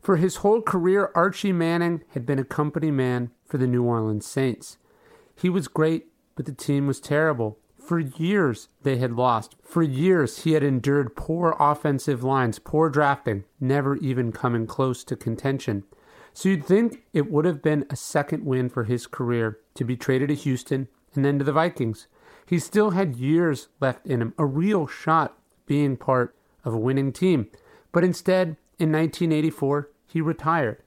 For his whole career, Archie Manning had been a company man for the New Orleans Saints. He was great, but the team was terrible. For years, they had lost. For years, he had endured poor offensive lines, poor drafting, never even coming close to contention. So you'd think it would have been a second win for his career to be traded to Houston and then to the Vikings. He still had years left in him, a real shot being part of a winning team. But instead, in 1984, he retired.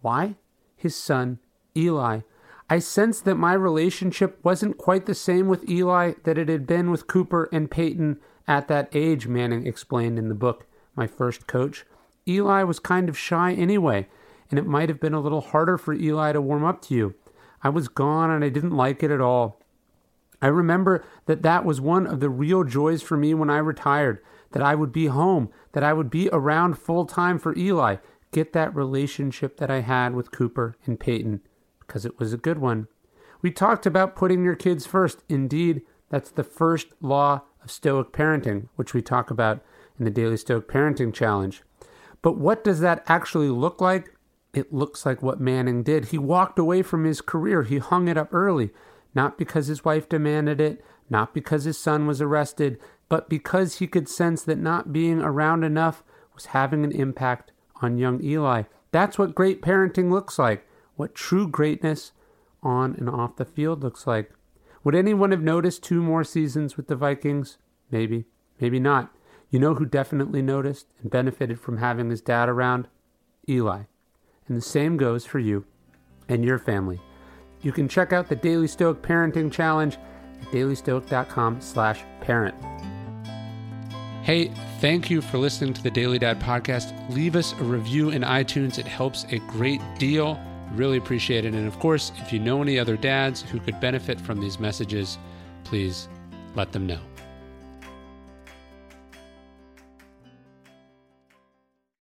Why? His son, Eli. I sensed that my relationship wasn't quite the same with Eli that it had been with Cooper and Peyton at that age, Manning explained in the book, My First Coach. Eli was kind of shy anyway, and it might have been a little harder for Eli to warm up to you. I was gone and I didn't like it at all. I remember that that was one of the real joys for me when I retired that I would be home, that I would be around full time for Eli, get that relationship that I had with Cooper and Peyton, because it was a good one. We talked about putting your kids first. Indeed, that's the first law of Stoic parenting, which we talk about in the Daily Stoic Parenting Challenge. But what does that actually look like? It looks like what Manning did. He walked away from his career, he hung it up early, not because his wife demanded it, not because his son was arrested, but because he could sense that not being around enough was having an impact on young Eli. That's what great parenting looks like, what true greatness on and off the field looks like. Would anyone have noticed two more seasons with the Vikings? Maybe, maybe not. You know who definitely noticed and benefited from having his dad around? Eli. And the same goes for you and your family. You can check out the Daily Stoic Parenting Challenge at dailystoic.com slash parent. Hey, thank you for listening to the Daily Dad podcast. Leave us a review in iTunes. It helps a great deal. Really appreciate it. And of course, if you know any other dads who could benefit from these messages, please let them know.